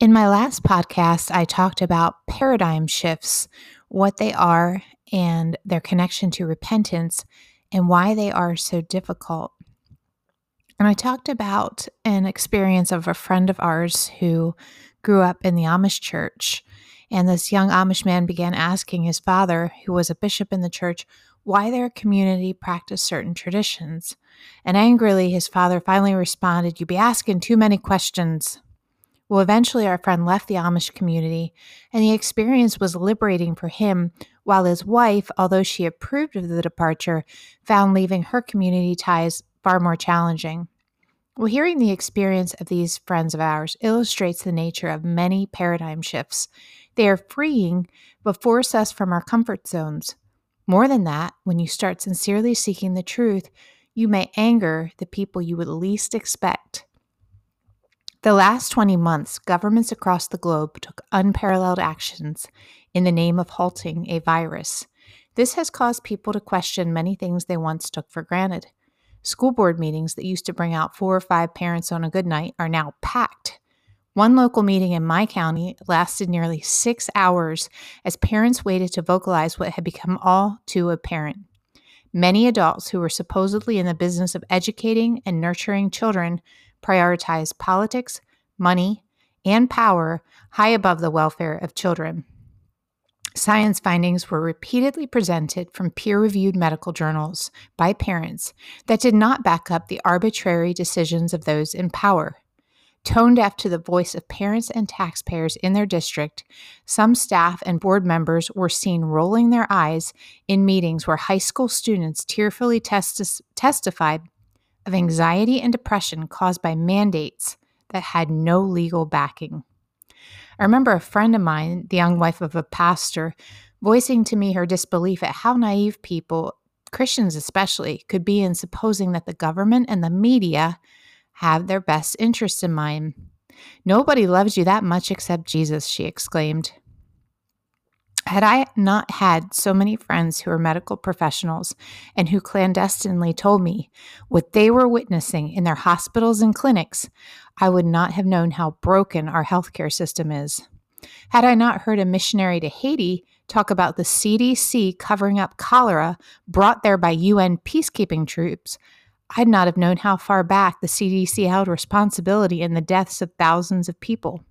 In my last podcast, I talked about paradigm shifts, what they are, and their connection to repentance, and why they are so difficult. And I talked about an experience of a friend of ours who grew up in the Amish church. And this young Amish man began asking his father, who was a bishop in the church, why their community practiced certain traditions. And angrily, his father finally responded, You be asking too many questions. Well, eventually, our friend left the Amish community, and the experience was liberating for him, while his wife, although she approved of the departure, found leaving her community ties far more challenging. Well, hearing the experience of these friends of ours illustrates the nature of many paradigm shifts. They are freeing, but force us from our comfort zones. More than that, when you start sincerely seeking the truth, you may anger the people you would least expect. The last 20 months, governments across the globe took unparalleled actions in the name of halting a virus. This has caused people to question many things they once took for granted. School board meetings that used to bring out four or five parents on a good night are now packed. One local meeting in my county lasted nearly six hours as parents waited to vocalize what had become all too apparent. Many adults who were supposedly in the business of educating and nurturing children prioritize politics, money, and power high above the welfare of children. Science findings were repeatedly presented from peer reviewed medical journals by parents that did not back up the arbitrary decisions of those in power. Tone deaf to the voice of parents and taxpayers in their district, some staff and board members were seen rolling their eyes in meetings where high school students tearfully testified of anxiety and depression caused by mandates that had no legal backing. I remember a friend of mine, the young wife of a pastor, voicing to me her disbelief at how naive people, Christians especially, could be in supposing that the government and the media have their best interests in mind. Nobody loves you that much except Jesus, she exclaimed. Had I not had so many friends who are medical professionals and who clandestinely told me what they were witnessing in their hospitals and clinics, I would not have known how broken our healthcare system is. Had I not heard a missionary to Haiti talk about the CDC covering up cholera brought there by UN peacekeeping troops, I'd not have known how far back the CDC held responsibility in the deaths of thousands of people.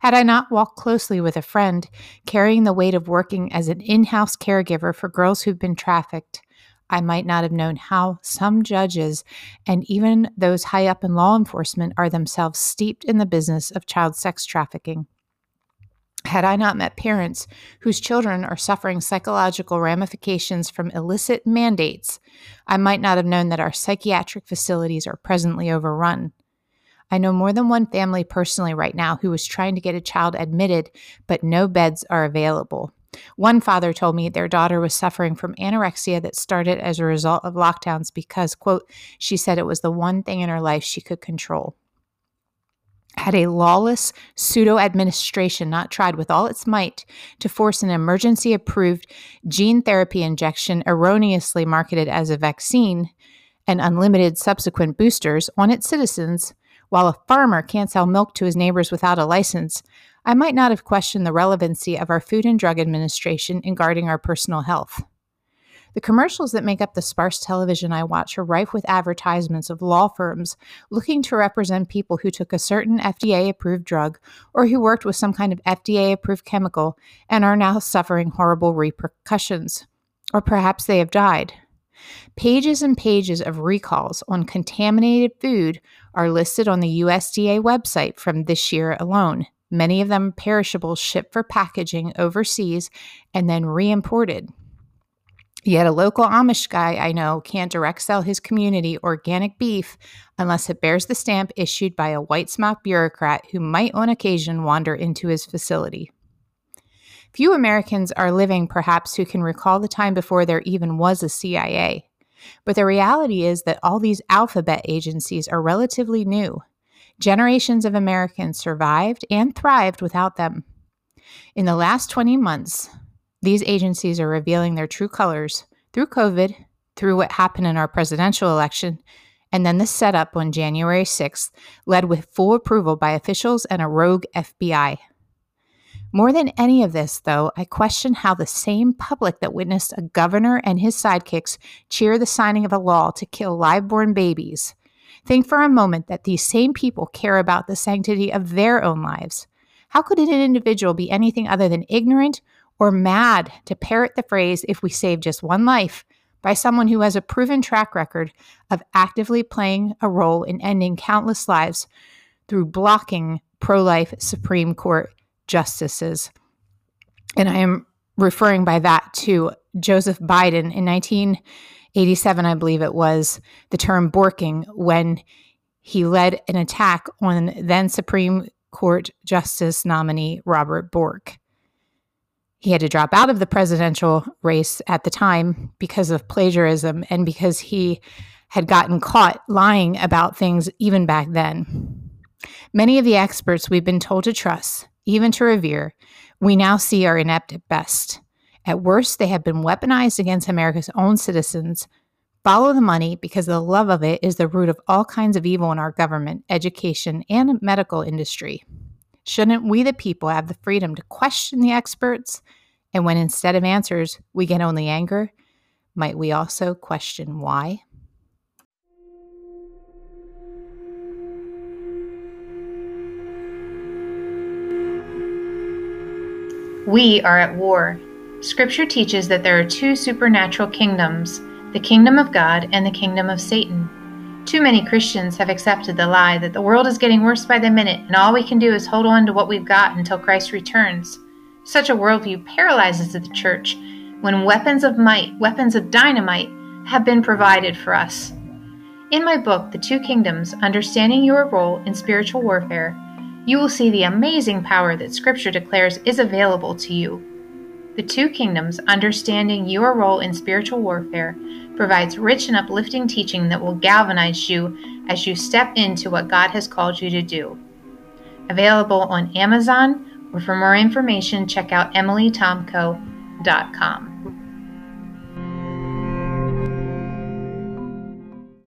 Had I not walked closely with a friend, carrying the weight of working as an in house caregiver for girls who've been trafficked, I might not have known how some judges and even those high up in law enforcement are themselves steeped in the business of child sex trafficking. Had I not met parents whose children are suffering psychological ramifications from illicit mandates, I might not have known that our psychiatric facilities are presently overrun. I know more than one family personally right now who is trying to get a child admitted, but no beds are available. One father told me their daughter was suffering from anorexia that started as a result of lockdowns because, quote, she said it was the one thing in her life she could control. Had a lawless pseudo administration not tried with all its might to force an emergency approved gene therapy injection erroneously marketed as a vaccine and unlimited subsequent boosters on its citizens, while a farmer can't sell milk to his neighbors without a license, I might not have questioned the relevancy of our Food and Drug Administration in guarding our personal health. The commercials that make up the sparse television I watch are rife with advertisements of law firms looking to represent people who took a certain FDA approved drug or who worked with some kind of FDA approved chemical and are now suffering horrible repercussions. Or perhaps they have died. Pages and pages of recalls on contaminated food are listed on the USDA website from this year alone. Many of them perishables shipped for packaging overseas and then re imported. Yet a local Amish guy I know can't direct sell his community organic beef unless it bears the stamp issued by a white smock bureaucrat who might on occasion wander into his facility. Few Americans are living, perhaps, who can recall the time before there even was a CIA. But the reality is that all these alphabet agencies are relatively new. Generations of Americans survived and thrived without them. In the last 20 months, these agencies are revealing their true colors through COVID, through what happened in our presidential election, and then the setup on January 6th, led with full approval by officials and a rogue FBI. More than any of this, though, I question how the same public that witnessed a governor and his sidekicks cheer the signing of a law to kill live born babies think for a moment that these same people care about the sanctity of their own lives. How could an individual be anything other than ignorant or mad to parrot the phrase, if we save just one life, by someone who has a proven track record of actively playing a role in ending countless lives through blocking pro life Supreme Court justices. And I am referring by that to Joseph Biden in 1987, I believe it was, the term borking when he led an attack on then Supreme Court Justice nominee Robert Bork. He had to drop out of the presidential race at the time because of plagiarism and because he had gotten caught lying about things even back then. Many of the experts we've been told to trust, even to revere, we now see are inept at best. At worst, they have been weaponized against America's own citizens. Follow the money because the love of it is the root of all kinds of evil in our government, education, and medical industry. Shouldn't we, the people, have the freedom to question the experts? And when instead of answers, we get only anger, might we also question why? We are at war. Scripture teaches that there are two supernatural kingdoms the kingdom of God and the kingdom of Satan. Too many Christians have accepted the lie that the world is getting worse by the minute and all we can do is hold on to what we've got until Christ returns. Such a worldview paralyzes the church when weapons of might, weapons of dynamite, have been provided for us. In my book, The Two Kingdoms Understanding Your Role in Spiritual Warfare, you will see the amazing power that Scripture declares is available to you. The Two Kingdoms Understanding Your Role in Spiritual Warfare provides rich and uplifting teaching that will galvanize you as you step into what God has called you to do. Available on Amazon, or for more information, check out emilytomko.com.